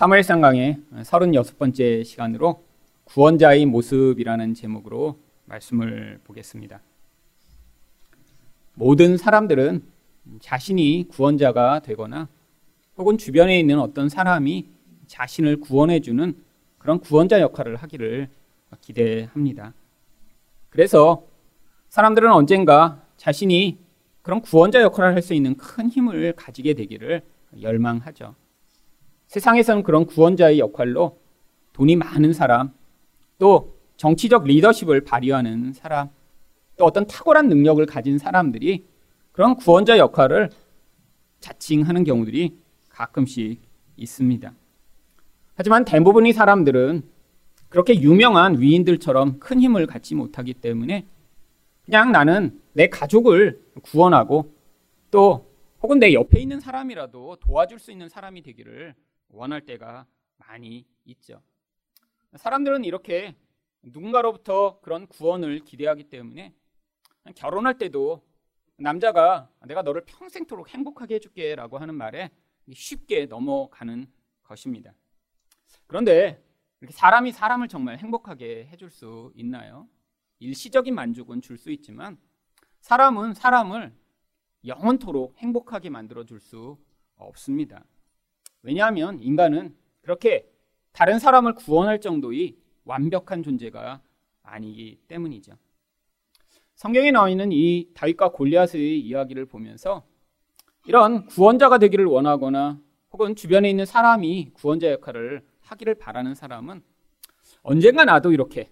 사무엘상 강의 36번째 시간으로 구원자의 모습이라는 제목으로 말씀을 보겠습니다. 모든 사람들은 자신이 구원자가 되거나 혹은 주변에 있는 어떤 사람이 자신을 구원해주는 그런 구원자 역할을 하기를 기대합니다. 그래서 사람들은 언젠가 자신이 그런 구원자 역할을 할 수 있는 큰 힘을 가지게 되기를 열망하죠. 세상에서는 그런 구원자의 역할로 돈이 많은 사람, 또 정치적 리더십을 발휘하는 사람, 또 어떤 탁월한 능력을 가진 사람들이 그런 구원자 역할을 자칭하는 경우들이 가끔씩 있습니다. 하지만 대부분의 사람들은 그렇게 유명한 위인들처럼 큰 힘을 갖지 못하기 때문에 그냥 나는 내 가족을 구원하고 또 혹은 내 옆에 있는 사람이라도 도와줄 수 있는 사람이 되기를 원할 때가 많이 있죠. 사람들은 이렇게 누군가로부터 그런 구원을 기대하기 때문에 결혼할 때도 남자가 내가 너를 평생토록 행복하게 해줄게 라고 하는 말에 쉽게 넘어가는 것입니다. 그런데 사람이 사람을 정말 행복하게 해줄 수 있나요? 일시적인 만족은 줄 수 있지만 사람은 사람을 영원토록 행복하게 만들어 줄 수 없습니다. 왜냐하면 인간은 그렇게 다른 사람을 구원할 정도의 완벽한 존재가 아니기 때문이죠. 성경에 나와 있는 이 다윗과 골리앗의 이야기를 보면서 이런 구원자가 되기를 원하거나 혹은 주변에 있는 사람이 구원자 역할을 하기를 바라는 사람은 언젠가 나도 이렇게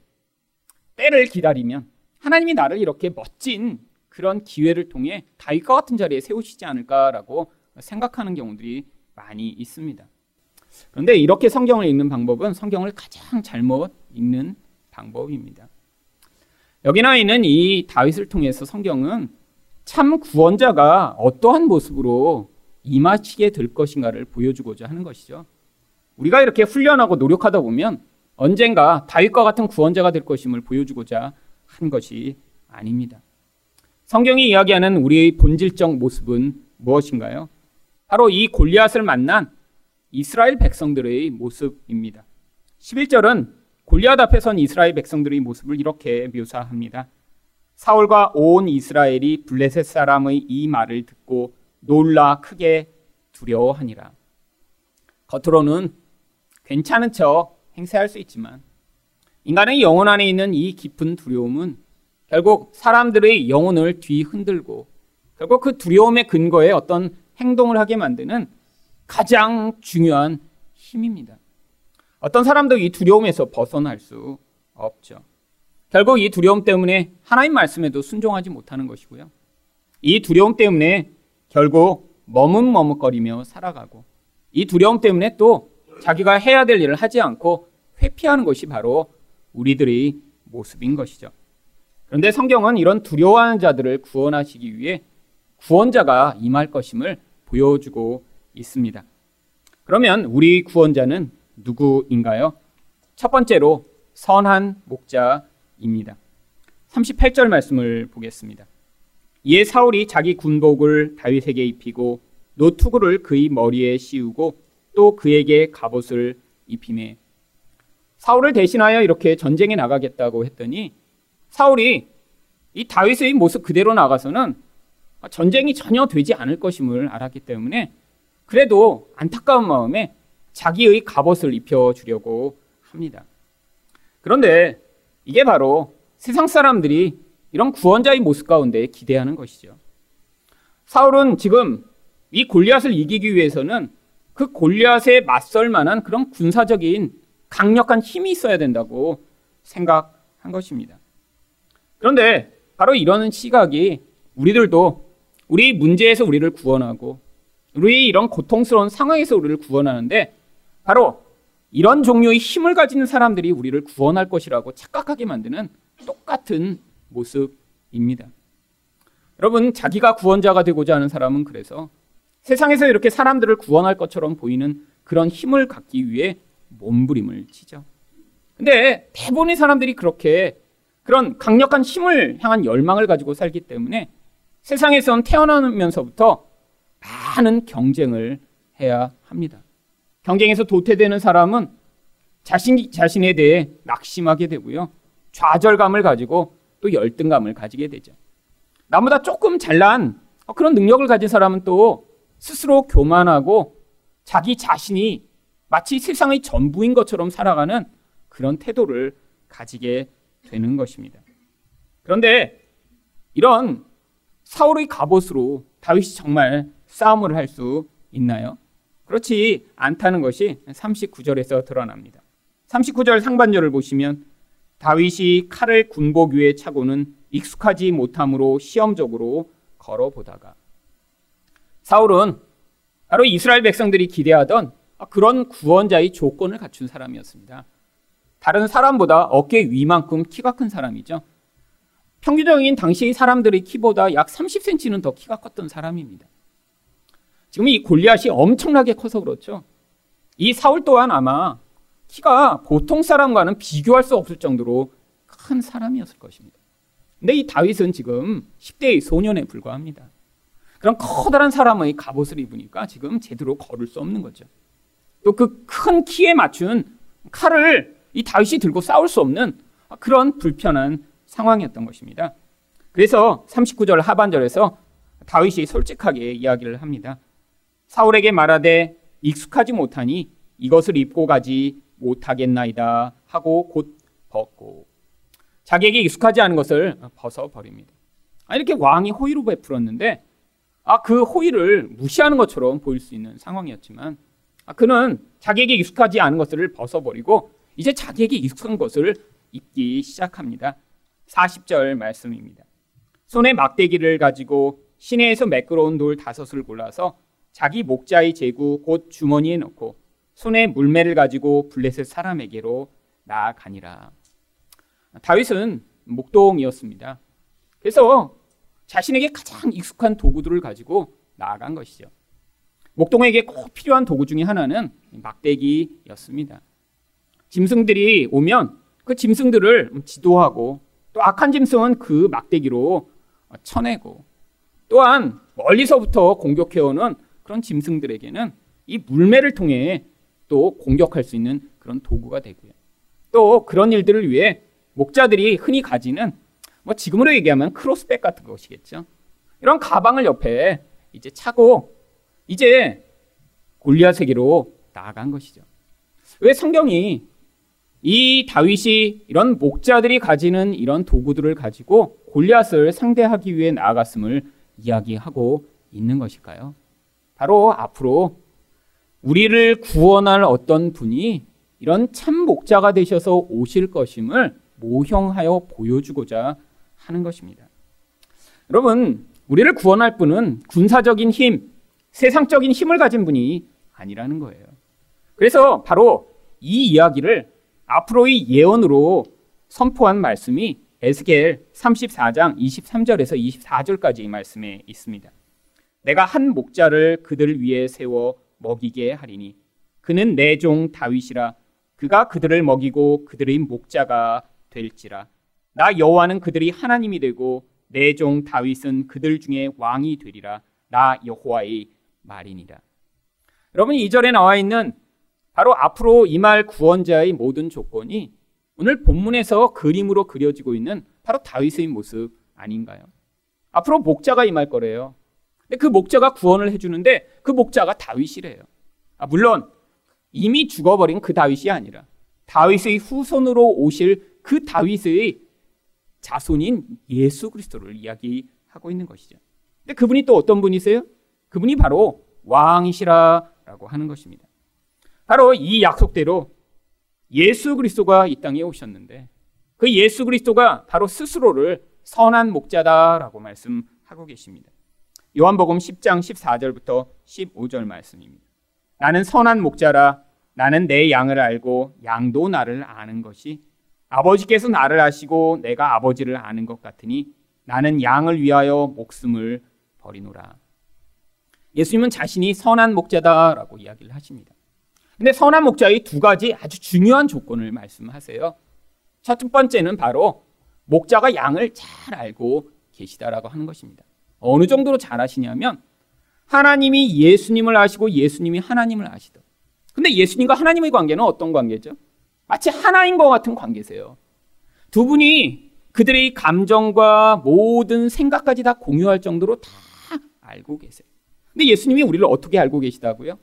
때를 기다리면 하나님이 나를 이렇게 멋진 그런 기회를 통해 다윗과 같은 자리에 세우시지 않을까라고 생각하는 경우들이 많이 있습니다. 그런데 이렇게 성경을 읽는 방법은 성경을 가장 잘못 읽는 방법입니다. 여기 나와 있는 이 다윗을 통해서 성경은 참 구원자가 어떠한 모습으로 임하시게 될 것인가를 보여주고자 하는 것이죠. 우리가 이렇게 훈련하고 노력하다 보면 언젠가 다윗과 같은 구원자가 될 것임을 보여주고자 한 것이 아닙니다. 성경이 이야기하는 우리의 본질적 모습은 무엇인가요? 바로 이 골리앗을 만난 이스라엘 백성들의 모습입니다. 11절은 골리앗 앞에 선 이스라엘 백성들의 모습을 이렇게 묘사합니다. 사울과 온 이스라엘이 블레셋 사람의 이 말을 듣고 놀라 크게 두려워하니라. 겉으로는 괜찮은 척 행세할 수 있지만 인간의 영혼 안에 있는 이 깊은 두려움은 결국 사람들의 영혼을 뒤흔들고 결국 그 두려움의 근거에 어떤 행동을 하게 만드는 가장 중요한 힘입니다. 어떤 사람도 이 두려움에서 벗어날 수 없죠. 결국 이 두려움 때문에 하나님 말씀에도 순종하지 못하는 것이고요. 이 두려움 때문에 결국 머뭇머뭇거리며 살아가고 이 두려움 때문에 또 자기가 해야 될 일을 하지 않고 회피하는 것이 바로 우리들의 모습인 것이죠. 그런데 성경은 이런 두려워하는 자들을 구원하시기 위해 구원자가 임할 것임을 보여주고 있습니다. 그러면 우리 구원자는 누구인가요? 첫 번째로 선한 목자입니다. 38절 말씀을 보겠습니다. 이에 사울이 자기 군복을 다윗에게 입히고 노투구를 그의 머리에 씌우고 또 그에게 갑옷을 입히매 사울을 대신하여 이렇게 전쟁에 나가겠다고 했더니 사울이 이 다윗의 모습 그대로 나가서는 전쟁이 전혀 되지 않을 것임을 알았기 때문에 그래도 안타까운 마음에 자기의 갑옷을 입혀주려고 합니다. 그런데 이게 바로 세상 사람들이 이런 구원자의 모습 가운데 기대하는 것이죠. 사울은 지금 이 골리앗을 이기기 위해서는 그 골리앗에 맞설 만한 그런 군사적인 강력한 힘이 있어야 된다고 생각한 것입니다. 그런데 바로 이러는 시각이 우리들도 우리 문제에서 우리를 구원하고 우리 이런 고통스러운 상황에서 우리를 구원하는데 바로 이런 종류의 힘을 가지는 사람들이 우리를 구원할 것이라고 착각하게 만드는 똑같은 모습입니다. 여러분, 자기가 구원자가 되고자 하는 사람은 그래서 세상에서 이렇게 사람들을 구원할 것처럼 보이는 그런 힘을 갖기 위해 몸부림을 치죠. 근데 대부분의 사람들이 그렇게 그런 강력한 힘을 향한 열망을 가지고 살기 때문에 세상에선 태어나면서부터 많은 경쟁을 해야 합니다. 경쟁에서 도태되는 사람은 자신 자신에 대해 낙심하게 되고요. 좌절감을 가지고 또 열등감을 가지게 되죠. 나보다 조금 잘난 그런 능력을 가진 사람은 또 스스로 교만하고 자기 자신이 마치 세상의 전부인 것처럼 살아가는 그런 태도를 가지게 되는 것입니다. 그런데 이런 사울의 갑옷으로 다윗이 정말 싸움을 할 수 있나요? 그렇지 않다는 것이 39절에서 드러납니다. 39절 상반절을 보시면 다윗이 칼을 군복 위에 차고는 익숙하지 못함으로 시험적으로 걸어보다가 사울은 바로 이스라엘 백성들이 기대하던 그런 구원자의 조건을 갖춘 사람이었습니다. 다른 사람보다 어깨 위만큼 키가 큰 사람이죠. 평균적인 당시의 사람들의 키보다 약 30cm는 더 키가 컸던 사람입니다. 지금 이 골리앗이 엄청나게 커서 그렇죠. 이 사울 또한 아마 키가 보통 사람과는 비교할 수 없을 정도로 큰 사람이었을 것입니다. 근데 이 다윗은 지금 10대의 소년에 불과합니다. 그런 커다란 사람의 갑옷을 입으니까 지금 제대로 걸을 수 없는 거죠. 또 그 큰 키에 맞춘 칼을 이 다윗이 들고 싸울 수 없는 그런 불편한 상황이었던 것입니다. 그래서 39절 하반절에서 다윗이 솔직하게 이야기를 합니다. 사울에게 말하되 익숙하지 못하니 이것을 입고 가지 못하겠나이다 하고 곧 벗고 자기에게 익숙하지 않은 것을 벗어 버립니다. 아, 이렇게 왕이 호의로 베풀었는데 아, 그 호의를 무시하는 것처럼 보일 수 있는 상황이었지만 아, 그는 자기에게 익숙하지 않은 것을 벗어버리고 이제 자기에게 익숙한 것을 입기 시작합니다. 40절 말씀입니다. 손에 막대기를 가지고 시내에서 매끄러운 돌 다섯을 골라서 자기 목자의 제구 곧 주머니에 넣고 손에 물매를 가지고 블레셋 사람에게로 나아가니라. 다윗은 목동이었습니다. 그래서 자신에게 가장 익숙한 도구들을 가지고 나아간 것이죠. 목동에게 꼭 필요한 도구 중의 하나는 막대기였습니다. 짐승들이 오면 그 짐승들을 지도하고 또 악한 짐승은 그 막대기로 쳐내고 또한 멀리서부터 공격해오는 그런 짐승들에게는 이 물매를 통해 또 공격할 수 있는 그런 도구가 되고요. 또 그런 일들을 위해 목자들이 흔히 가지는 뭐 지금으로 얘기하면 크로스백 같은 것이겠죠. 이런 가방을 옆에 이제 차고 이제 골리앗에게로 나아간 것이죠. 왜 성경이 이 다윗이 이런 목자들이 가지는 이런 도구들을 가지고 골리앗을 상대하기 위해 나아갔음을 이야기하고 있는 것일까요? 바로 앞으로 우리를 구원할 어떤 분이 이런 참 목자가 되셔서 오실 것임을 모형하여 보여주고자 하는 것입니다. 여러분, 우리를 구원할 분은 군사적인 힘, 세상적인 힘을 가진 분이 아니라는 거예요. 그래서 바로 이 이야기를 앞으로의 예언으로 선포한 말씀이 에스겔 34장 23절에서 24절까지 이 말씀에 있습니다. 내가 한 목자를 그들 위에 세워 먹이게 하리니 그는 내 종 다윗이라 그가 그들을 먹이고 그들의 목자가 될지라 나 여호와는 그들이 하나님이 되고 내 종 다윗은 그들 중에 왕이 되리라 나 여호와의 말이니라. 여러분 이 절에 나와 있는 바로 앞으로 임할 구원자의 모든 조건이 오늘 본문에서 그림으로 그려지고 있는 바로 다윗의 모습 아닌가요? 앞으로 목자가 임할 거래요. 근데 그 목자가 구원을 해주는데 그 목자가 다윗이래요. 아, 물론 이미 죽어버린 그 다윗이 아니라 다윗의 후손으로 오실 그 다윗의 자손인 예수 그리스도를 이야기하고 있는 것이죠. 근데 그분이 또 어떤 분이세요? 그분이 바로 왕이시라라고 하는 것입니다. 바로 이 약속대로 예수 그리스도가 이 땅에 오셨는데 그 예수 그리스도가 바로 스스로를 선한 목자다라고 말씀하고 계십니다. 요한복음 10장 14절부터 15절 말씀입니다. 나는 선한 목자라 나는 내 양을 알고 양도 나를 아는 것이 아버지께서 나를 아시고 내가 아버지를 아는 것 같으니 나는 양을 위하여 목숨을 버리노라. 예수님은 자신이 선한 목자다라고 이야기를 하십니다. 근데 선한 목자의 두 가지 아주 중요한 조건을 말씀하세요. 첫 번째는 바로 목자가 양을 잘 알고 계시다라고 하는 것입니다. 어느 정도로 잘 아시냐면 하나님이 예수님을 아시고 예수님이 하나님을 아시다. 근데 예수님과 하나님의 관계는 어떤 관계죠? 마치 하나인 것 같은 관계세요. 두 분이 그들의 감정과 모든 생각까지 다 공유할 정도로 다 알고 계세요. 근데 예수님이 우리를 어떻게 알고 계시다고요?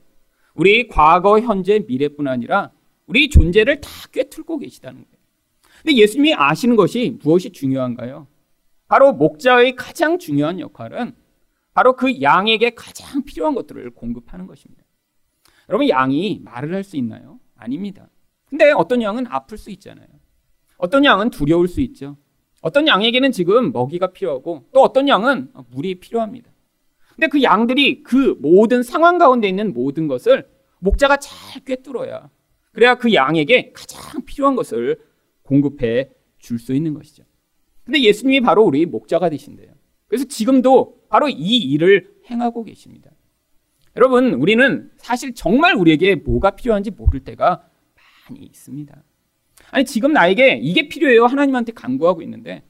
우리 과거, 현재, 미래뿐 아니라 우리 존재를 다 꿰뚫고 계시다는 거예요. 근데 예수님이 아시는 것이 무엇이 중요한가요? 바로 목자의 가장 중요한 역할은 바로 그 양에게 가장 필요한 것들을 공급하는 것입니다. 여러분, 양이 말을 할 수 있나요? 아닙니다. 근데 어떤 양은 아플 수 있잖아요. 어떤 양은 두려울 수 있죠. 어떤 양에게는 지금 먹이가 필요하고 또 어떤 양은 물이 필요합니다. 근데 그 양들이 그 모든 상황 가운데 있는 모든 것을 목자가 잘 꿰뚫어야 그래야 그 양에게 가장 필요한 것을 공급해 줄 수 있는 것이죠. 근데 예수님이 바로 우리 목자가 되신대요. 그래서 지금도 바로 이 일을 행하고 계십니다. 여러분, 우리는 사실 정말 우리에게 뭐가 필요한지 모를 때가 많이 있습니다. 아니, 지금 나에게 이게 필요해요. 하나님한테 간구하고 있는데.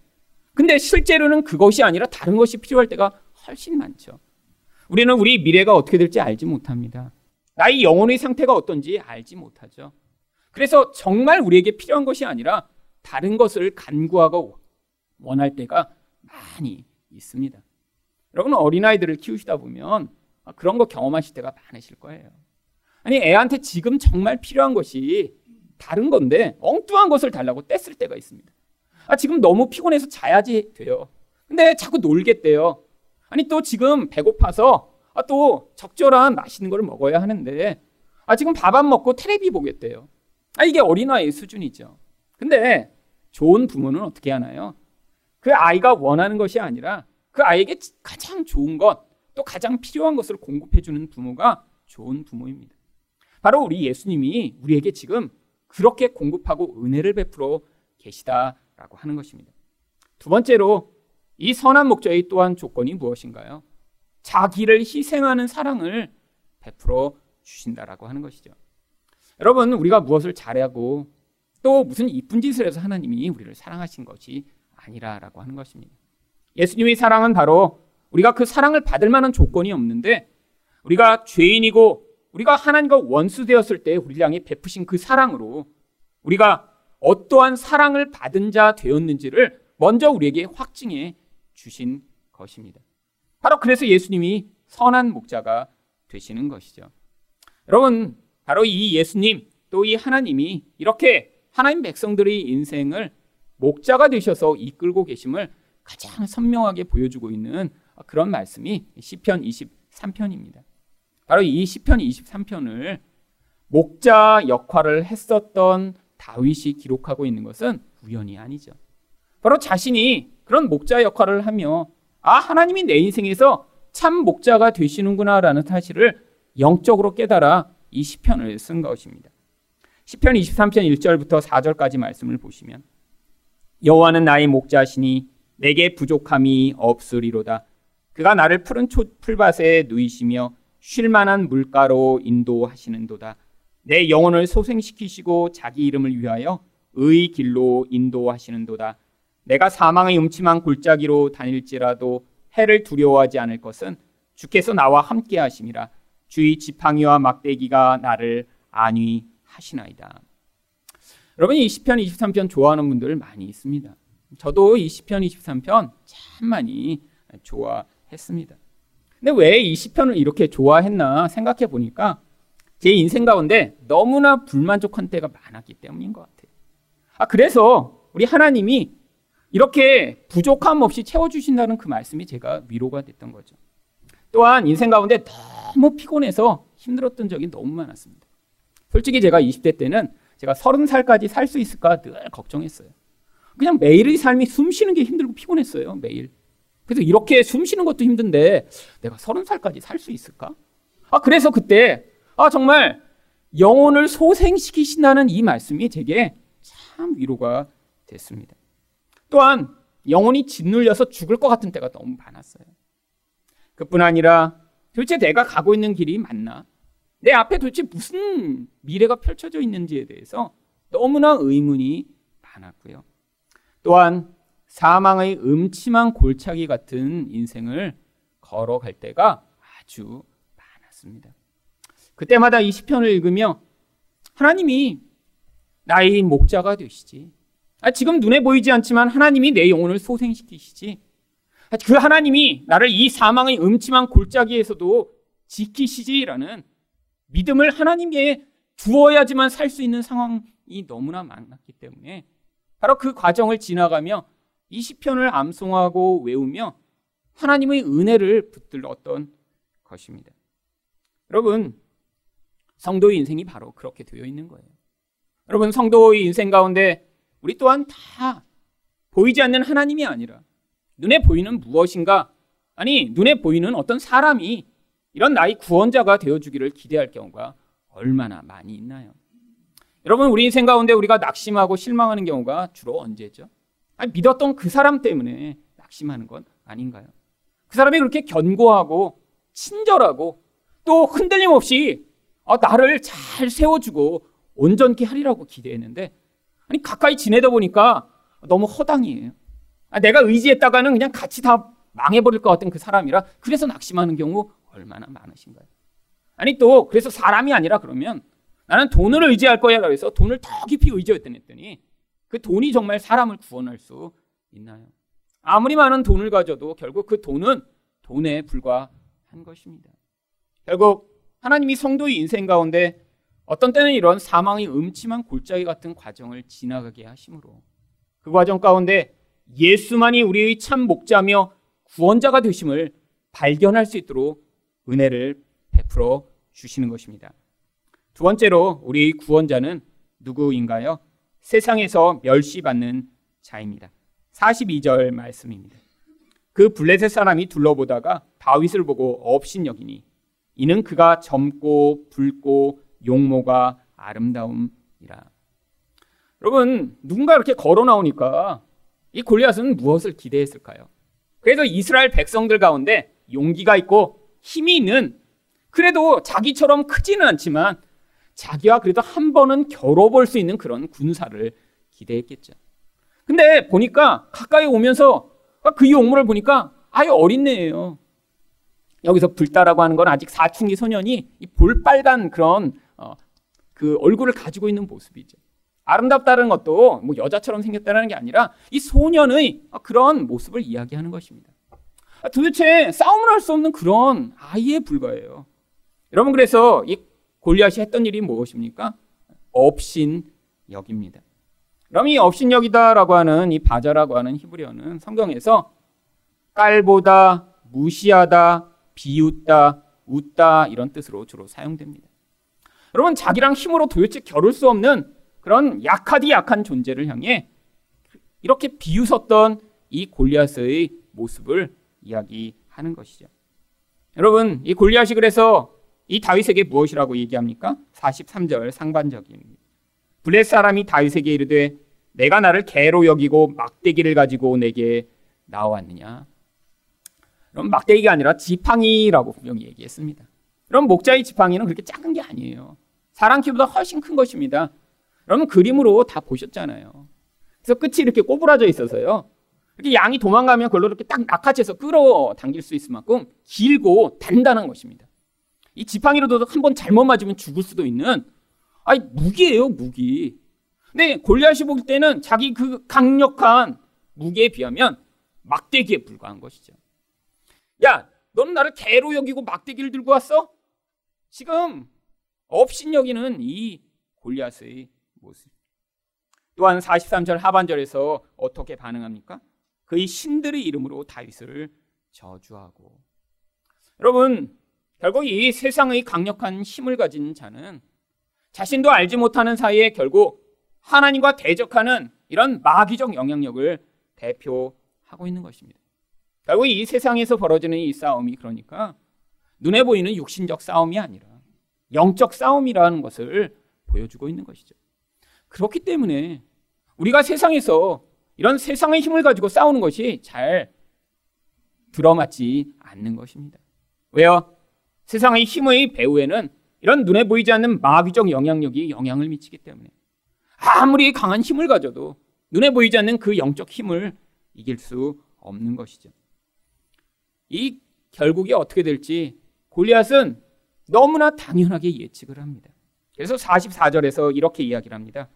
근데 실제로는 그것이 아니라 다른 것이 필요할 때가 훨씬 많죠. 우리는 우리 미래가 어떻게 될지 알지 못합니다. 나의 영혼의 상태가 어떤지 알지 못하죠. 그래서 정말 우리에게 필요한 것이 아니라 다른 것을 간구하고 원할 때가 많이 있습니다. 여러분 어린아이들을 키우시다 보면 그런 거 경험하실 때가 많으실 거예요. 아니 애한테 지금 정말 필요한 것이 다른 건데 엉뚱한 것을 달라고 뗐을 때가 있습니다. 아 지금 너무 피곤해서 자야지 돼요. 근데 자꾸 놀겠대요. 아니 또 지금 배고파서 아, 또 적절한 맛있는 걸 먹어야 하는데 아 지금 밥 안 먹고 테레비 보겠대요. 아 이게 어린아이의 수준이죠. 근데 좋은 부모는 어떻게 하나요? 그 아이가 원하는 것이 아니라 그 아이에게 가장 좋은 것, 또 가장 필요한 것을 공급해 주는 부모가 좋은 부모입니다. 바로 우리 예수님이 우리에게 지금 그렇게 공급하고 은혜를 베풀어 계시다라고 하는 것입니다. 두 번째로 이 선한 목자의 또한 조건이 무엇인가요? 자기를 희생하는 사랑을 베풀어 주신다라고 하는 것이죠. 여러분, 우리가 무엇을 잘하고 또 무슨 이쁜 짓을 해서 하나님이 우리를 사랑하신 것이 아니라라고 하는 것입니다. 예수님의 사랑은 바로 우리가 그 사랑을 받을 만한 조건이 없는데 우리가 죄인이고 우리가 하나님과 원수 되었을 때 우리 향해 베푸신 그 사랑으로 우리가 어떠한 사랑을 받은 자 되었는지를 먼저 우리에게 확증해 주신 것입니다. 바로 그래서 예수님이 선한 목자가 되시는 것이죠. 여러분, 바로 이 예수님 또 이 하나님이 이렇게 하나님 백성들의 인생을 목자가 되셔서 이끌고 계심을 가장 선명하게 보여주고 있는 그런 말씀이 시편 23편입니다. 바로 이 시편 23편을 목자 역할을 했었던 다윗이 기록하고 있는 것은 우연이 아니죠. 바로 자신이 그런 목자 역할을 하며 아 하나님이 내 인생에서 참 목자가 되시는구나라는 사실을 영적으로 깨달아 이 시편을 쓴 것입니다. 시편 23편 1절부터 4절까지 말씀을 보시면 여호와는 나의 목자시니 내게 부족함이 없으리로다. 그가 나를 푸른 풀밭에 누이시며 쉴 만한 물가로 인도하시는도다. 내 영혼을 소생시키시고 자기 이름을 위하여 의 길로 인도하시는도다. 내가 사망의 음침한 골짜기로 다닐지라도 해를 두려워하지 않을 것은 주께서 나와 함께 하심이라. 주의 지팡이와 막대기가 나를 안위 하시나이다. 여러분 이 시편 23편 좋아하는 분들 많이 있습니다. 저도 이 시편 23편 참 많이 좋아했습니다. 근데 왜 이 시편을 이렇게 좋아했나 생각해 보니까 제 인생 가운데 너무나 불만족한 때가 많았기 때문인 것 같아요. 아, 그래서 우리 하나님이 이렇게 부족함 없이 채워주신다는 그 말씀이 제가 위로가 됐던 거죠. 또한 인생 가운데 너무 피곤해서 힘들었던 적이 너무 많았습니다. 솔직히 제가 20대 때는 제가 30살까지 살 수 있을까 늘 걱정했어요. 그냥 매일의 삶이 숨 쉬는 게 힘들고 피곤했어요, 매일. 그래서 이렇게 숨 쉬는 것도 힘든데 내가 30살까지 살 수 있을까? 아, 그래서 그때 아, 정말 영혼을 소생시키신다는 이 말씀이 제게 참 위로가 됐습니다. 또한 영혼이 짓눌려서 죽을 것 같은 때가 너무 많았어요. 그뿐 아니라 도대체 내가 가고 있는 길이 맞나? 내 앞에 도대체 무슨 미래가 펼쳐져 있는지에 대해서 너무나 의문이 많았고요. 또한 사망의 음침한 골짜기 같은 인생을 걸어갈 때가 아주 많았습니다. 그때마다 이 시편을 읽으며 하나님이 나의 목자가 되시지. 아, 지금 눈에 보이지 않지만 하나님이 내 영혼을 소생시키시지. 아, 그 하나님이 나를 이 사망의 음침한 골짜기에서도 지키시지라는 믿음을 하나님께 주어야지만 살 수 있는 상황이 너무나 많았기 때문에 바로 그 과정을 지나가며 이 시편을 암송하고 외우며 하나님의 은혜를 붙들었던 것입니다. 여러분, 성도의 인생이 바로 그렇게 되어 있는 거예요. 여러분, 성도의 인생 가운데 우리 또한 다 보이지 않는 하나님이 아니라 눈에 보이는 무엇인가, 아니, 눈에 보이는 어떤 사람이 이런 나의 구원자가 되어 주기를 기대할 경우가 얼마나 많이 있나요? 여러분, 우리 인생 가운데 우리가 낙심하고 실망하는 경우가 주로 언제죠? 아니, 믿었던 그 사람 때문에 낙심하는 건 아닌가요? 그 사람이 그렇게 견고하고 친절하고 또 흔들림 없이 아, 나를 잘 세워주고 온전케 하리라고 기대했는데 아니 가까이 지내다 보니까 너무 허당이에요. 아, 내가 의지했다가는 그냥 같이 다 망해버릴 것 같은 그 사람이라 그래서 낙심하는 경우 얼마나 많으신가요? 아니 또 그래서 사람이 아니라 그러면 나는 돈을 의지할 거야 그래서 돈을 더 깊이 의지했더니 했더니 그 돈이 정말 사람을 구원할 수 있나요? 아무리 많은 돈을 가져도 결국 그 돈은 돈에 불과한 것입니다. 결국 하나님이 성도의 인생 가운데 어떤 때는 이런 사망의 음침한 골짜기 같은 과정을 지나가게 하심으로 그 과정 가운데 예수만이 우리의 참 목자며 구원자가 되심을 발견할 수 있도록 은혜를 베풀어 주시는 것입니다. 두 번째로 우리 구원자는 누구인가요? 세상에서 멸시받는 자입니다. 42절 말씀입니다. 그 블레셋 사람이 둘러보다가 다윗을 보고 업신여기니 이는 그가 젊고 붉고 용모가 아름다움이라. 여러분 누군가 이렇게 걸어 나오니까 이 골리앗은 무엇을 기대했을까요? 그래서 이스라엘 백성들 가운데 용기가 있고 힘이 있는 그래도 자기처럼 크지는 않지만 자기와 그래도 한 번은 겨뤄볼 수 있는 그런 군사를 기대했겠죠. 근데 보니까 가까이 오면서 그 용모를 보니까 아예 어린애예요. 여기서 불다라고 하는 건 아직 사춘기 소년이 볼빨간 그런 어, 그 얼굴을 가지고 있는 모습이죠. 아름답다는 것도 뭐 여자처럼 생겼다는 게 아니라 이 소년의 그런 모습을 이야기하는 것입니다. 도대체 싸움을 할 수 없는 그런 아이에 불과해요. 여러분 그래서 이 골리앗이 했던 일이 무엇입니까? 업신여깁니다. 그럼 이 업신여기다라고 하는 이 바자라고 하는 히브리어는 성경에서 깔보다, 무시하다, 비웃다, 웃다 이런 뜻으로 주로 사용됩니다. 여러분 자기랑 힘으로 도대체 겨룰 수 없는 그런 약하디 약한 존재를 향해 이렇게 비웃었던 이 골리앗의 모습을 이야기하는 것이죠. 여러분 이 골리앗이 그래서 이 다윗에게 무엇이라고 얘기합니까? 43절 상반적입니다. 블레 사람이 다윗에게 이르되 내가 나를 개로 여기고 막대기를 가지고 내게 나왔느냐. 그럼 막대기가 아니라 지팡이라고 분명히 얘기했습니다. 그럼 목자의 지팡이는 그렇게 작은 게 아니에요. 사람 키보다 훨씬 큰 것입니다. 여러분 그림으로 다 보셨잖아요. 그래서 끝이 이렇게 꼬부라져 있어서요. 이렇게 양이 도망가면 그걸로 이렇게 딱 낚아채서 끌어당길 수 있을 만큼 길고 단단한 것입니다. 이 지팡이로도 한 번 잘못 맞으면 죽을 수도 있는 아니 무기예요 무기. 근데 골리앗이 볼 때는 자기 그 강력한 무게에 비하면 막대기에 불과한 것이죠. 야, 너는 나를 개로 여기고 막대기를 들고 왔어? 지금 없인 여기는 이 골리앗의 모습. 또한 43절 하반절에서 어떻게 반응합니까? 그의 신들의 이름으로 다윗을 저주하고. 여러분, 결국 이 세상의 강력한 힘을 가진 자는 자신도 알지 못하는 사이에 결국 하나님과 대적하는 이런 마귀적 영향력을 대표하고 있는 것입니다. 결국 이 세상에서 벌어지는 이 싸움이 그러니까 눈에 보이는 육신적 싸움이 아니라 영적 싸움이라는 것을 보여주고 있는 것이죠. 그렇기 때문에 우리가 세상에서 이런 세상의 힘을 가지고 싸우는 것이 잘 들어맞지 않는 것입니다. 왜요? 세상의 힘의 배후에는 이런 눈에 보이지 않는 마귀적 영향력이 영향을 미치기 때문에 아무리 강한 힘을 가져도 눈에 보이지 않는 그 영적 힘을 이길 수 없는 것이죠. 이 결국이 어떻게 될지 골리앗은 너무나 당연하게 예측을 합니다. 그래서 44절에서 이렇게 이야기를 합니다.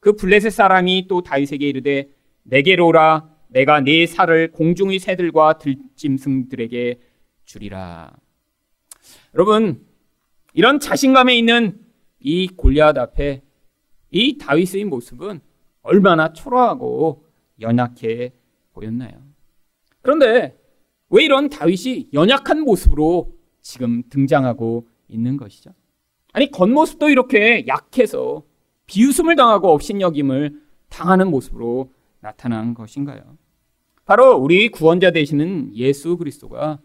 그 블레셋 사람이 또 다윗에게 이르되 내게로 오라 내가 네 살을 공중의 새들과 들짐승들에게 주리라. 여러분 이런 자신감에 있는 이 골리앗 앞에 이 다윗의 모습은 얼마나 초라하고 연약해 보였나요? 그런데 왜 이런 다윗이 연약한 모습으로 지금 등장하고 있는 것이죠? 아니 겉모습도 이렇게 약해서 비웃음을 당하고 업신여김을 당하는 모습으로 나타난 것인가요? 바로 우리 구원자 되시는 예수 그리스도가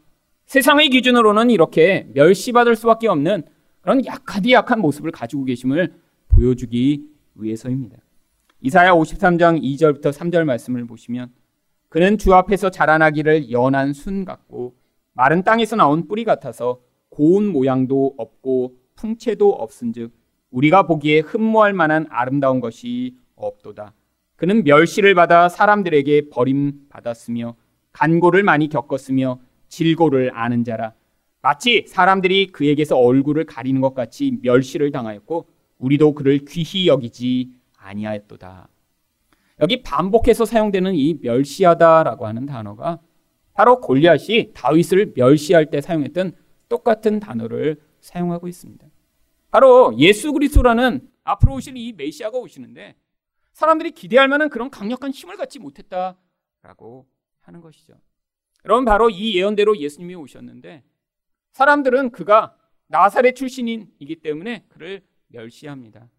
세상의 기준으로는 이렇게 멸시받을 수밖에 없는 그런 약하디 약한 모습을 가지고 계심을 보여주기 위해서입니다. 이사야 53장 2절부터 3절 말씀을 보시면 그는 주 앞에서 자라나기를 연한 순 같고 마른 땅에서 나온 뿌리 같아서 고운 모양도 없고 풍채도 없은즉 우리가 보기에 흠모할 만한 아름다운 것이 없도다. 그는 멸시를 받아 사람들에게 버림받았으며 간고를 많이 겪었으며 질고를 아는 자라. 마치 사람들이 그에게서 얼굴을 가리는 것 같이 멸시를 당하였고 우리도 그를 귀히 여기지 아니하였도다. 여기 반복해서 사용되는 이 멸시하다라고 하는 단어가 바로 골리앗이 다윗을 멸시할 때 사용했던 똑같은 단어를 사용하고 있습니다. 바로 예수 그리스도라는 앞으로 오실 이 메시아가 오시는데 사람들이 기대할 만한 그런 강력한 힘을 갖지 못했다라고 하는 것이죠. 여러분 바로 이 예언대로 예수님이 오셨는데 사람들은 그가 나사렛 출신이기 때문에 그를 멸시합니다.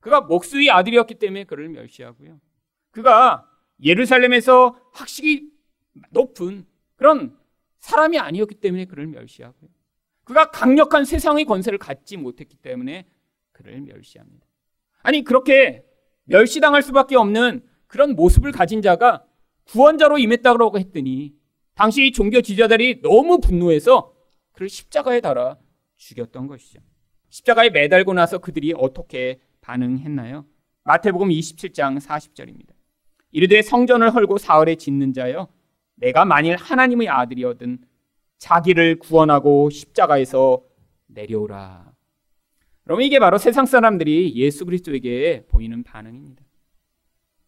그가 목수의 아들이었기 때문에 그를 멸시하고요. 그가 예루살렘에서 학식이 높은 그런 사람이 아니었기 때문에 그를 멸시하고요. 그가 강력한 세상의 권세를 갖지 못했기 때문에 그를 멸시합니다. 아니 그렇게 멸시당할 수밖에 없는 그런 모습을 가진 자가 구원자로 임했다고 했더니 당시 종교 지자들이 너무 분노해서 그를 십자가에 달아 죽였던 것이죠. 십자가에 매달고 나서 그들이 어떻게 반응했나요? 마태복음 27장 40절입니다. 이르되 성전을 헐고 사흘에 짓는 자여 내가 만일 하나님의 아들이거든 자기를 구원하고 십자가에서 내려오라. 그럼 이게 바로 세상 사람들이 예수 그리스도에게 보이는 반응입니다.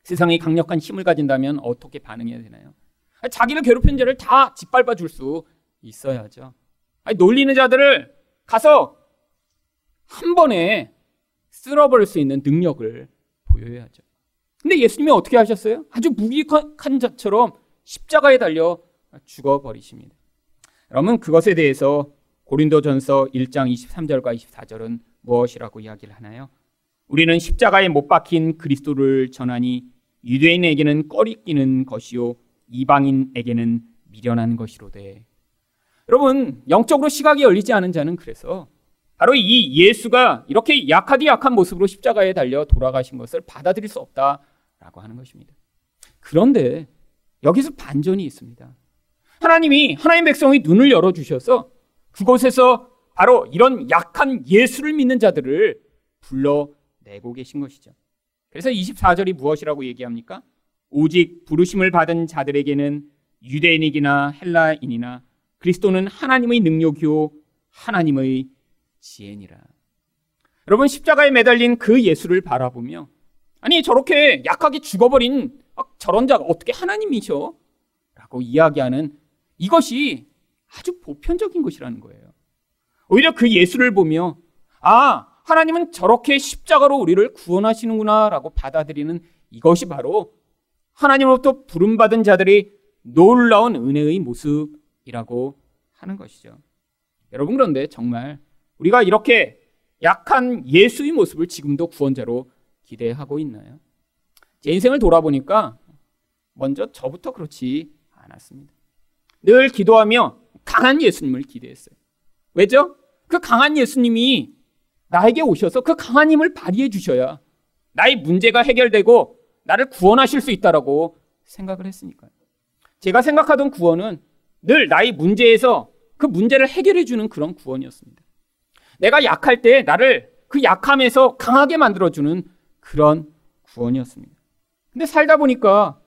세상이 강력한 힘을 가진다면 어떻게 반응해야 되나요? 자기를 괴롭힌 자를 다 짓밟아 줄 수 있어야죠. 아니, 놀리는 자들을 가서 한 번에 쓸어버릴 수 있는 능력을 보여야죠. 근데 예수님이 어떻게 하셨어요? 아주 무기한 자처럼 십자가에 달려 죽어버리십니다. 여러분 그것에 대해서 고린도전서 1장 23절과 24절은 무엇이라고 이야기를 하나요? 우리는 십자가에 못 박힌 그리스도를 전하니 유대인에게는 꺼리끼는 것이요 이방인에게는 미련한 것이로되 여러분 영적으로 시각이 열리지 않은 자는 그래서 바로 이 예수가 이렇게 약하디 약한 모습으로 십자가에 달려 돌아가신 것을 받아들일 수 없다라고 하는 것입니다. 그런데 여기서 반전이 있습니다. 하나님이 하나님 백성의 눈을 열어 주셔서 그곳에서 바로 이런 약한 예수를 믿는 자들을 불러내고 계신 것이죠. 그래서 24절이 무엇이라고 얘기합니까? 오직 부르심을 받은 자들에게는 유대인이나 헬라인이나 그리스도는 하나님의 능력이요 하나님의 지혜니라. 여러분 십자가에 매달린 그 예수를 바라보며 아니 저렇게 약하게 죽어버린 저런 자가 어떻게 하나님이셔? 라고 이야기하는 이것이 아주 보편적인 것이라는 거예요. 오히려 그 예수를 보며 아 하나님은 저렇게 십자가로 우리를 구원하시는구나 라고 받아들이는 이것이 바로 하나님으로부터 부름받은 자들이 놀라운 은혜의 모습이라고 하는 것이죠. 여러분 그런데 정말 우리가 이렇게 약한 예수의 모습을 지금도 구원자로 기대하고 있나요? 제 인생을 돌아보니까 먼저 저부터 그렇지 않았습니다. 늘 기도하며 강한 예수님을 기대했어요. 왜죠? 그 강한 예수님이 나에게 오셔서 그 강한 힘을 발휘해 주셔야 나의 문제가 해결되고 나를 구원하실 수 있다라고 생각을 했으니까요. 제가 생각하던 구원은 늘 나의 문제에서 그 문제를 해결해 주는 그런 구원이었습니다. 내가 약할 때 나를 그 약함에서 강하게 만들어 주는 그런 구원이었습니다. 근데 살다 보니까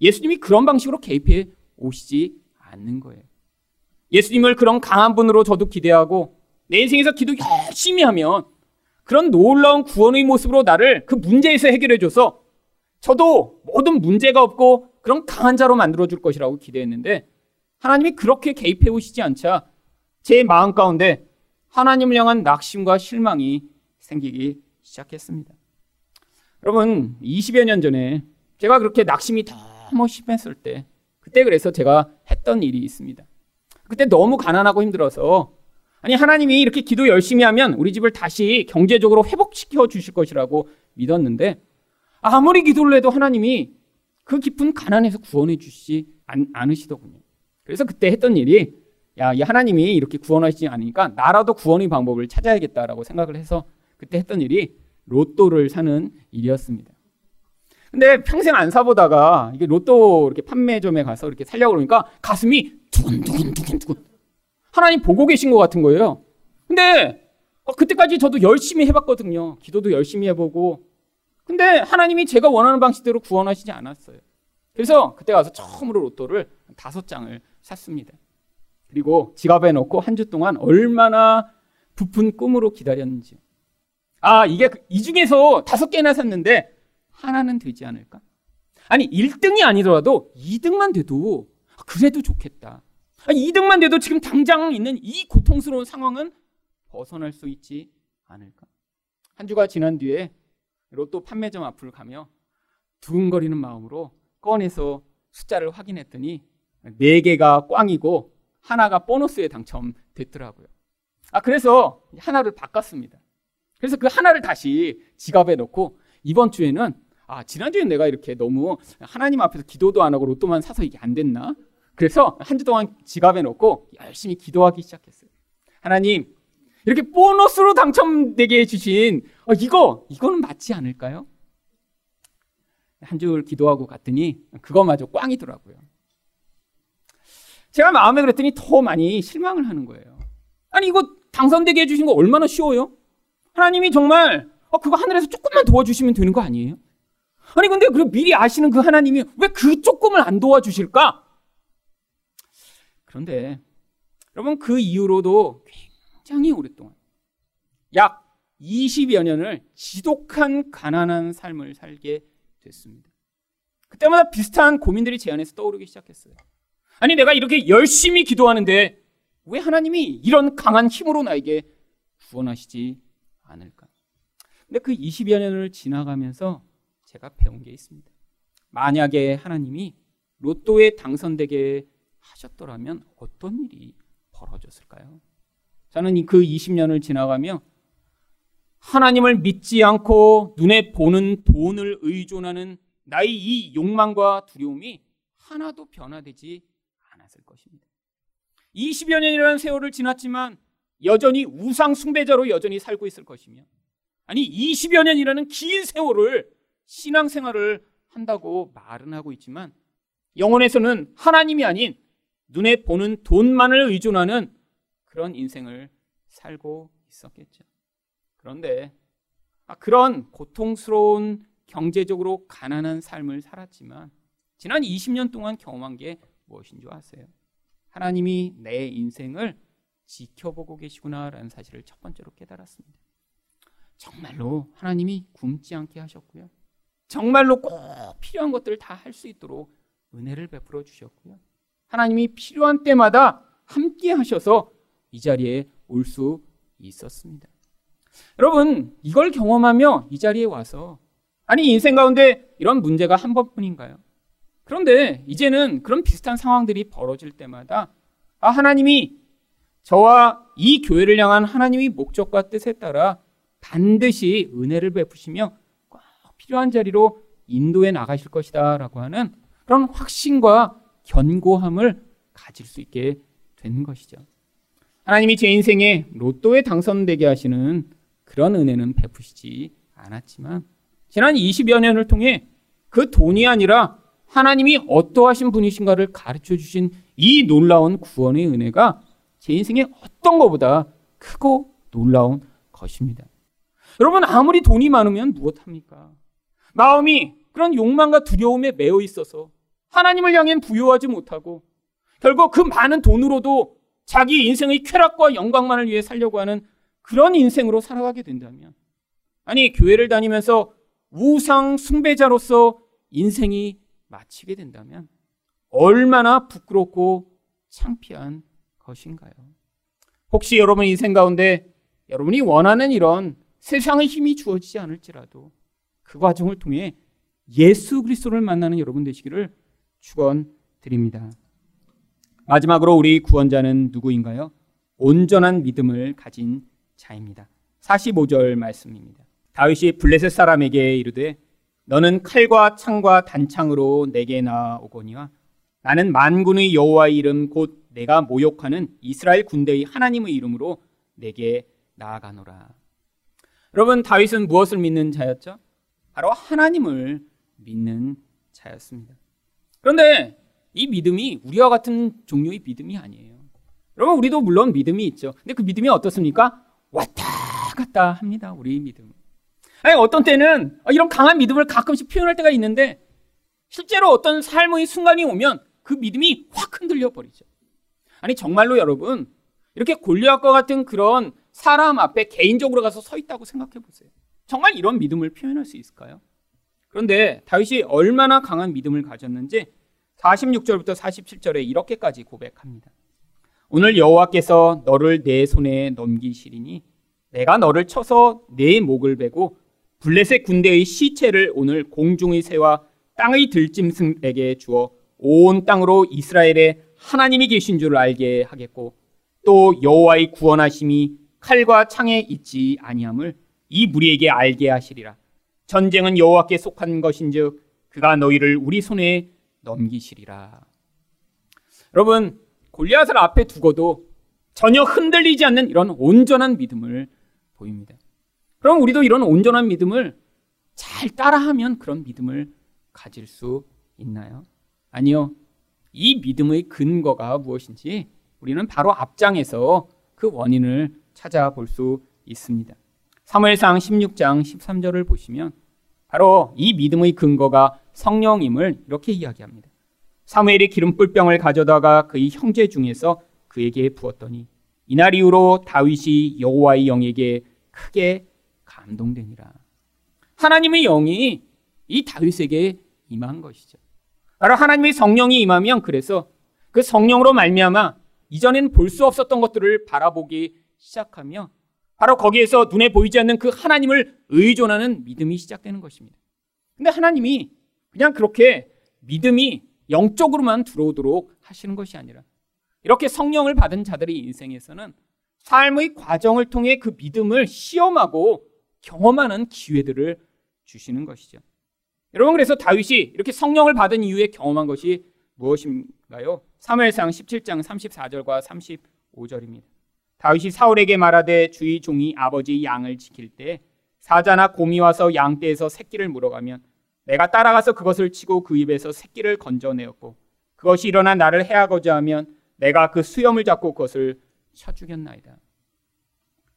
예수님이 그런 방식으로 개입해 오시지 않는 거예요. 예수님을 그런 강한 분으로 저도 기대하고 내 인생에서 기도 열심히 하면 그런 놀라운 구원의 모습으로 나를 그 문제에서 해결해줘서 저도 모든 문제가 없고 그런 강한 자로 만들어줄 것이라고 기대했는데 하나님이 그렇게 개입해 오시지 않자 제 마음 가운데 하나님을 향한 낙심과 실망이 생기기 시작했습니다. 여러분, 20여 년 전에 제가 그렇게 낙심이 너무 심했을 때, 그때 그래서 제가 했던 일이 있습니다. 그때 너무 가난하고 힘들어서, 아니, 하나님이 이렇게 기도 열심히 하면 우리 집을 다시 경제적으로 회복시켜 주실 것이라고 믿었는데, 아무리 기도를 해도 하나님이 그 깊은 가난에서 구원해 주시지 않으시더군요. 그래서 그때 했던 일이 야, 이 하나님이 이렇게 구원하시지 않으니까 나라도 구원의 방법을 찾아야겠다라고 생각을 해서 그때 했던 일이 로또를 사는 일이었습니다. 근데 평생 안 사보다가 이게 로또 이렇게 판매점에 가서 이렇게 살려고 그러니까 가슴이 두근두근두근두근. 하나님 보고 계신 것 같은 거예요. 근데 어, 그때까지 저도 열심히 해봤거든요. 기도도 열심히 해보고. 근데 하나님이 제가 원하는 방식대로 구원하시지 않았어요. 그래서 그때 가서 처음으로 로또를 다섯 장을 샀습니다. 그리고 지갑에 넣고 한 주 동안 얼마나 부푼 꿈으로 기다렸는지. 아, 이게 그, 이 중에서 다섯 개나 샀는데 하나는 되지 않을까? 아니, 1등이 아니더라도 2등만 돼도 그래도 좋겠다. 아니, 2등만 돼도 지금 당장 있는 이 고통스러운 상황은 벗어날 수 있지 않을까? 한 주가 지난 뒤에 로또 판매점 앞을 가며 두근거리는 마음으로 꺼내서 숫자를 확인했더니 4개가 꽝이고 하나가 보너스에 당첨됐더라고요. 아, 그래서 하나를 바꿨습니다. 그래서 그 하나를 다시 지갑에 넣고 이번 주에는 아, 지난주엔 내가 이렇게 너무 하나님 앞에서 기도도 안 하고 로또만 사서 이게 안 됐나? 그래서 한 주 동안 지갑에 넣고 열심히 기도하기 시작했어요. 하나님, 이렇게 보너스로 당첨되게 해주신 어, 이거, 이거는 맞지 않을까요? 한 줄 기도하고 갔더니 그거마저 꽝이더라고요. 제가 마음에 그랬더니 더 많이 실망을 하는 거예요. 아니, 이거 당선되게 해주신 거 얼마나 쉬워요? 하나님이 정말, 어, 그거 하늘에서 조금만 도와주시면 되는 거 아니에요? 아니, 근데 그 미리 아시는 그 하나님이 왜 그 조금을 안 도와주실까? 그런데, 여러분, 그 이후로도 굉장히 오랫동안, 약 20여 년을 지독한 가난한 삶을 살게 됐습니다. 그때마다 비슷한 고민들이 제 안에서 떠오르기 시작했어요. 아니, 내가 이렇게 열심히 기도하는데 왜 하나님이 이런 강한 힘으로 나에게 구원하시지 않을까? 근데 그 20여 년을 지나가면서 제가 배운 게 있습니다. 만약에 하나님이 로또에 당선되게 하셨더라면 어떤 일이 벌어졌을까요? 저는 그 20년을 지나가며 하나님을 믿지 않고 눈에 보는 돈을 의존하는 나의 이 욕망과 두려움이 하나도 변화되지 않았을 것입니다. 20여 년이라는 세월을 지났지만 여전히 우상 숭배자로 여전히 살고 있을 것이며 아니 20여 년이라는 긴 세월을 신앙생활을 한다고 말은 하고 있지만 영혼에서는 하나님이 아닌 눈에 보는 돈만을 의존하는 그런 인생을 살고 있었겠죠. 그런데 아, 그런 고통스러운 경제적으로 가난한 삶을 살았지만 지난 20년 동안 경험한 게 무엇인 줄 아세요? 하나님이 내 인생을 지켜보고 계시구나라는 사실을 첫 번째로 깨달았습니다. 정말로 하나님이 굶지 않게 하셨고요. 정말로 꼭 필요한 것들을 다 할 수 있도록 은혜를 베풀어 주셨고요. 하나님이 필요한 때마다 함께 하셔서 이 자리에 올 수 있었습니다. 여러분, 이걸 경험하며 이 자리에 와서 아니 인생 가운데 이런 문제가 한 번뿐인가요? 그런데 이제는 그런 비슷한 상황들이 벌어질 때마다 아, 하나님이 저와 이 교회를 향한 하나님의 목적과 뜻에 따라 반드시 은혜를 베푸시며 꼭 필요한 자리로 인도해 나가실 것이다 라고 하는 그런 확신과 견고함을 가질 수 있게 된 것이죠. 하나님이 제 인생에 로또에 당선되게 하시는 그런 은혜는 베푸시지 않았지만 지난 20여 년을 통해 그 돈이 아니라 하나님이 어떠하신 분이신가를 가르쳐 주신 이 놀라운 구원의 은혜가 제 인생에 어떤 것보다 크고 놀라운 것입니다. 여러분, 아무리 돈이 많으면 무엇합니까? 마음이 그런 욕망과 두려움에 매여 있어서 하나님을 향해 부여하지 못하고 결국 그 많은 돈으로도 자기 인생의 쾌락과 영광만을 위해 살려고 하는 그런 인생으로 살아가게 된다면 아니, 교회를 다니면서 우상 숭배자로서 인생이 마치게 된다면 얼마나 부끄럽고 창피한 것인가요? 혹시 여러분 인생 가운데 여러분이 원하는 이런 세상의 힘이 주어지지 않을지라도 그 과정을 통해 예수 그리스도를 만나는 여러분 되시기를 축원드립니다. 마지막으로 우리 구원자는 누구인가요? 온전한 믿음을 가진 자입니다. 45절 말씀입니다. 다윗이 블레셋 사람에게 이르되 너는 칼과 창과 단창으로 내게 나오거니와 나는 만군의 여호와의 이름 곧 내가 모욕하는 이스라엘 군대의 하나님의 이름으로 내게 나아가노라. 여러분 다윗은 무엇을 믿는 자였죠? 바로 하나님을 믿는 자였습니다. 그런데 이 믿음이 우리와 같은 종류의 믿음이 아니에요. 여러분 우리도 물론 믿음이 있죠. 근데 그 믿음이 어떻습니까? 왔다 갔다 합니다. 우리 믿음. 아니 어떤 때는 이런 강한 믿음을 가끔씩 표현할 때가 있는데 실제로 어떤 삶의 순간이 오면 그 믿음이 확 흔들려 버리죠. 아니 정말로 여러분 이렇게 골리앗과 같은 그런 사람 앞에 개인적으로 가서 서 있다고 생각해 보세요. 정말 이런 믿음을 표현할 수 있을까요? 그런데 다윗이 얼마나 강한 믿음을 가졌는지 46절부터 47절에 이렇게까지 고백합니다. 오늘 여호와께서 너를 내 손에 넘기시리니 내가 너를 쳐서 내 목을 베고 블레셋 군대의 시체를 오늘 공중의 새와 땅의 들짐승에게 주어 온 땅으로 이스라엘의 하나님이 계신 줄 알게 하겠고 또 여호와의 구원하심이 칼과 창에 있지 아니함을 이 무리에게 알게 하시리라. 전쟁은 여호와께 속한 것인즉 그가 너희를 우리 손에 넘기시리라. 여러분 골리앗을 앞에 두고도 전혀 흔들리지 않는 이런 온전한 믿음을 보입니다. 그럼 우리도 이런 온전한 믿음을 잘 따라하면 그런 믿음을 가질 수 있나요? 아니요. 이 믿음의 근거가 무엇인지 우리는 바로 앞장에서 그 원인을 찾아볼 수 있습니다. 사무엘상 16장 13절을 보시면 바로 이 믿음의 근거가 성령임을 이렇게 이야기합니다. 사무엘이 기름불병을 가져다가 그의 형제 중에서 그에게 부었더니 이날 이후로 다윗이 여호와의 영에게 크게 감동되니라. 하나님의 영이 이 다윗에게 임한 것이죠. 바로 하나님의 성령이 임하면 그래서 그 성령으로 말미암아 이전에는 볼수 없었던 것들을 바라보기 시작하며 바로 거기에서 눈에 보이지 않는 그 하나님을 의존하는 믿음이 시작되는 것입니다. 근데 하나님이 그냥 그렇게 믿음이 영적으로만 들어오도록 하시는 것이 아니라 이렇게 성령을 받은 자들의 인생에서는 삶의 과정을 통해 그 믿음을 시험하고 경험하는 기회들을 주시는 것이죠. 여러분 그래서 다윗이 이렇게 성령을 받은 이후에 경험한 것이 무엇인가요? 사무엘상 17장 34절과 35절입니다. 다윗이 사울에게 말하되 주의 종이 아버지 양을 지킬 때 사자나 곰이 와서 양 떼에서 새끼를 물어가면 내가 따라가서 그것을 치고 그 입에서 새끼를 건져내었고 그것이 일어나 나를 해하고자 하면 내가 그 수염을 잡고 그것을 쳐 죽였나이다.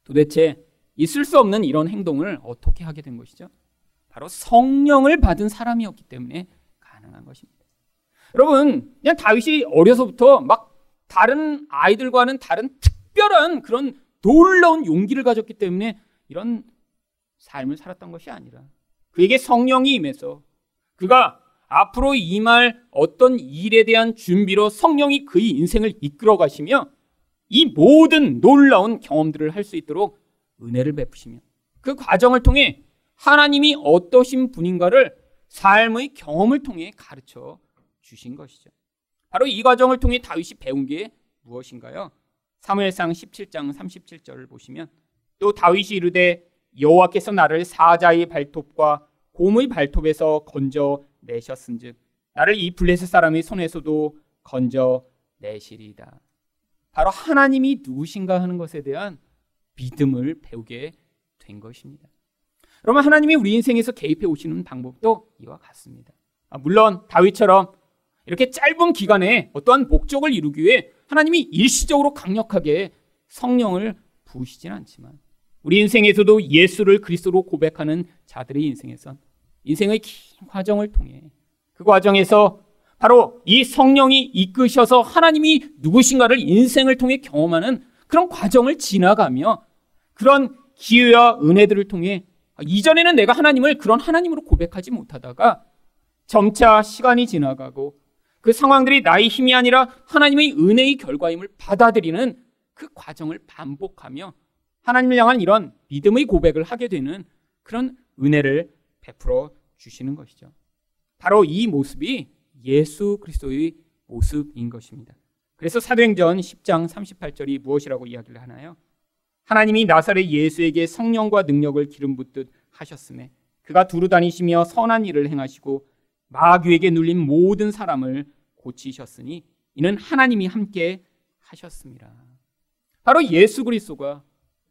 도대체 있을 수 없는 이런 행동을 어떻게 하게 된 것이죠? 바로 성령을 받은 사람이었기 때문에 가능한 것입니다. 여러분, 그냥 다윗이 어려서부터 막 다른 아이들과는 다른 특별한 그런 놀라운 용기를 가졌기 때문에 이런 삶을 살았던 것이 아니라 그에게 성령이 임해서 그가 앞으로 임할 어떤 일에 대한 준비로 성령이 그의 인생을 이끌어 가시며 이 모든 놀라운 경험들을 할 수 있도록 은혜를 베푸시며 그 과정을 통해 하나님이 어떠신 분인가를 삶의 경험을 통해 가르쳐 주신 것이죠. 바로 이 과정을 통해 다윗이 배운 게 무엇인가요? 사무엘상 17장 37절을 보시면 또 다윗이 이르되 여호와께서 나를 사자의 발톱과 곰의 발톱에서 건져 내셨은즉 나를 이 블레셋 사람의 손에서도 건져 내시리이다. 바로 하나님이 누구신가 하는 것에 대한 믿음을 배우게 된 것입니다. 여러분 하나님이 우리 인생에서 개입해 오시는 방법도 이와 같습니다. 아, 물론 다윗처럼 이렇게 짧은 기간에 어떠한 목적을 이루기 위해 하나님이 일시적으로 강력하게 성령을 부으시진 않지만 우리 인생에서도 예수를 그리스도로 고백하는 자들의 인생에선 인생의 긴 과정을 통해 그 과정에서 바로 이 성령이 이끄셔서 하나님이 누구신가를 인생을 통해 경험하는 그런 과정을 지나가며 그런 기회와 은혜들을 통해 이전에는 내가 하나님을 그런 하나님으로 고백하지 못하다가 점차 시간이 지나가고 그 상황들이 나의 힘이 아니라 하나님의 은혜의 결과임을 받아들이는 그 과정을 반복하며 하나님을 향한 이런 믿음의 고백을 하게 되는 그런 은혜를 베풀어 주시는 것이죠. 바로 이 모습이 예수 그리스도의 모습인 것입니다. 그래서 사도행전 10장 38절이 무엇이라고 이야기를 하나요? 하나님이 나사렛 예수에게 성령과 능력을 기름 붓듯 하셨음에 그가 두루 다니시며 선한 일을 행하시고 마귀에게 눌린 모든 사람을 고치셨으니 이는 하나님이 함께 하셨습니다. 바로 예수 그리스도가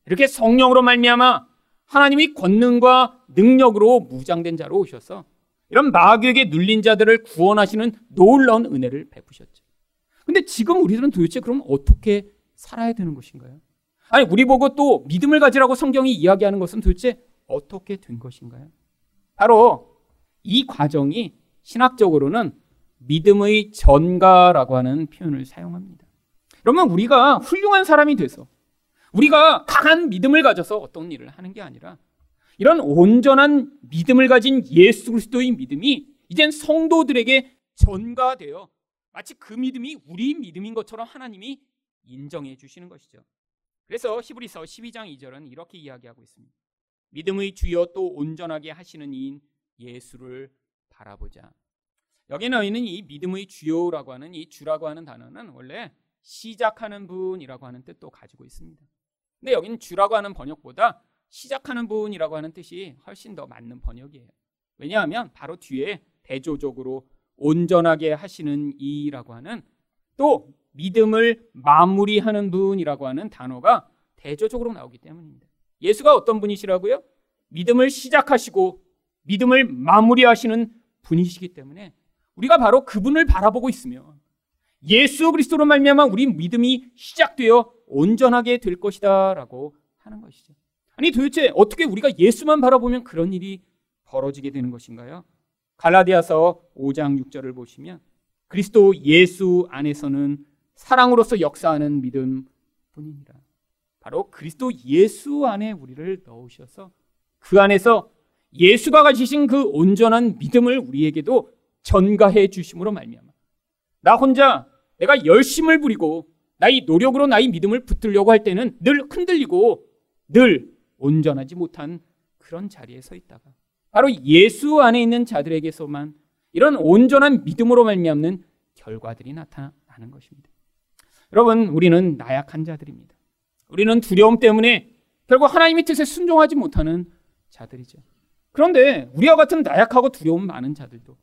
이렇게 성령으로 말미암아 하나님이 권능과 능력으로 무장된 자로 오셔서 이런 마귀에게 눌린 자들을 구원하시는 놀라운 은혜를 베푸셨죠. 근데 지금 우리들은 도대체 그럼 어떻게 살아야 되는 것인가요? 아니, 우리 보고 또 믿음을 가지라고 성경이 이야기하는 것은 도대체 어떻게 된 것인가요? 바로 이 과정이 신학적으로는 믿음의 전가라고 하는 표현을 사용합니다. 그러면 우리가 훌륭한 사람이 돼서 우리가 강한 믿음을 가져서 어떤 일을 하는 게 아니라 이런 온전한 믿음을 가진 예수 그리스도의 믿음이 이젠 성도들에게 전가되어 마치 그 믿음이 우리 믿음인 것처럼 하나님이 인정해 주시는 것이죠. 그래서 히브리서 12장 2절은 이렇게 이야기하고 있습니다. 믿음의 주여 또 온전하게 하시는 이인 예수를 바라보자. 여기 있는 이 믿음의 주요라고 하는 이 주라고 하는 단어는 원래 시작하는 분이라고 하는 뜻도 가지고 있습니다. 근데 여기는 주라고 하는 번역보다 시작하는 분이라고 하는 뜻이 훨씬 더 맞는 번역이에요. 왜냐하면 바로 뒤에 대조적으로 온전하게 하시는 이라고 하는 또 믿음을 마무리하는 분이라고 하는 단어가 대조적으로 나오기 때문입니다. 예수가 어떤 분이시라고요? 믿음을 시작하시고 믿음을 마무리하시는 분이시기 때문에 우리가 바로 그분을 바라보고 있으면 예수 그리스도로 말미암아 우리 믿음이 시작되어 온전하게 될 것이다라고 하는 것이죠. 아니 도대체 어떻게 우리가 예수만 바라보면 그런 일이 벌어지게 되는 것인가요? 갈라디아서 5장 6절을 보시면 그리스도 예수 안에서는 사랑으로서 역사하는 믿음 뿐이니라. 바로 그리스도 예수 안에 우리를 넣으셔서 그 안에서 예수가 가지신 그 온전한 믿음을 우리에게도 전가해 주심으로 말미암아 나 혼자 내가 열심을 부리고 나의 노력으로 나의 믿음을 붙들려고 할 때는 늘 흔들리고 늘 온전하지 못한 그런 자리에 서 있다가 바로 예수 안에 있는 자들에게서만 이런 온전한 믿음으로 말미암는 결과들이 나타나는 것입니다. 여러분, 우리는 나약한 자들입니다. 우리는 두려움 때문에 결국 하나님의 뜻에 순종하지 못하는 자들이죠. 그런데 우리와 같은 나약하고 두려움 많은 자들도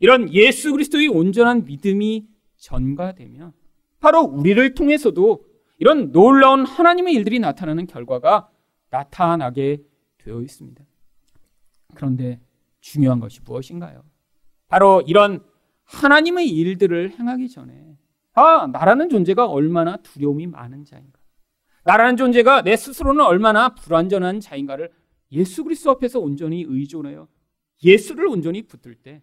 이런 예수 그리스도의 온전한 믿음이 전가되면 바로 우리를 통해서도 이런 놀라운 하나님의 일들이 나타나는 결과가 나타나게 되어 있습니다. 그런데 중요한 것이 무엇인가요? 바로 이런 하나님의 일들을 행하기 전에 아, 나라는 존재가 얼마나 두려움이 많은 자인가. 나라는 존재가 내 스스로는 얼마나 불완전한 자인가를 예수 그리스도 앞에서 온전히 의존하여 예수를 온전히 붙들 때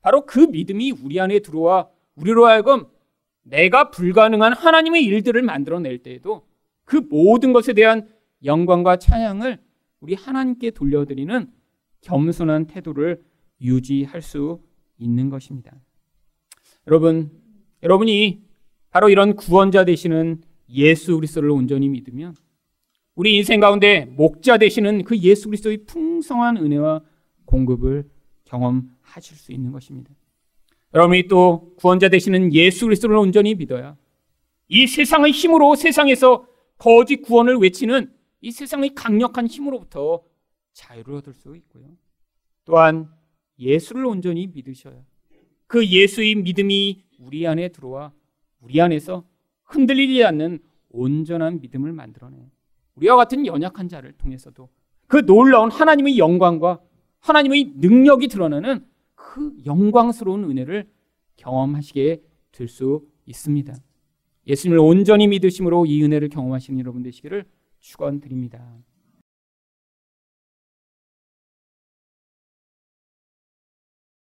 바로 그 믿음이 우리 안에 들어와 우리로 하여금 내가 불가능한 하나님의 일들을 만들어낼 때에도 그 모든 것에 대한 영광과 찬양을 우리 하나님께 돌려드리는 겸손한 태도를 유지할 수 있는 것입니다. 여러분, 여러분이 바로 이런 구원자 되시는 예수 그리스도를 온전히 믿으면 우리 인생 가운데 목자 되시는 그 예수 그리스도의 풍성한 은혜와 공급을 경험하실 수 있는 것입니다. 여러분이 또 구원자 되시는 예수 그리스도를 온전히 믿어야 이 세상의 힘으로 세상에서 거짓 구원을 외치는 이 세상의 강력한 힘으로부터 자유를 얻을 수 있고요. 또한 예수를 온전히 믿으셔야 그 예수의 믿음이 우리 안에 들어와 우리 안에서 흔들리지 않는 온전한 믿음을 만들어내. 우리와 같은 연약한 자를 통해서도 그 놀라운 하나님의 영광과 하나님의 능력이 드러나는 그 영광스러운 은혜를 경험하시게 될 수 있습니다. 예수님을 온전히 믿으심으로 이 은혜를 경험하시는 여러분 되시기를 축원드립니다.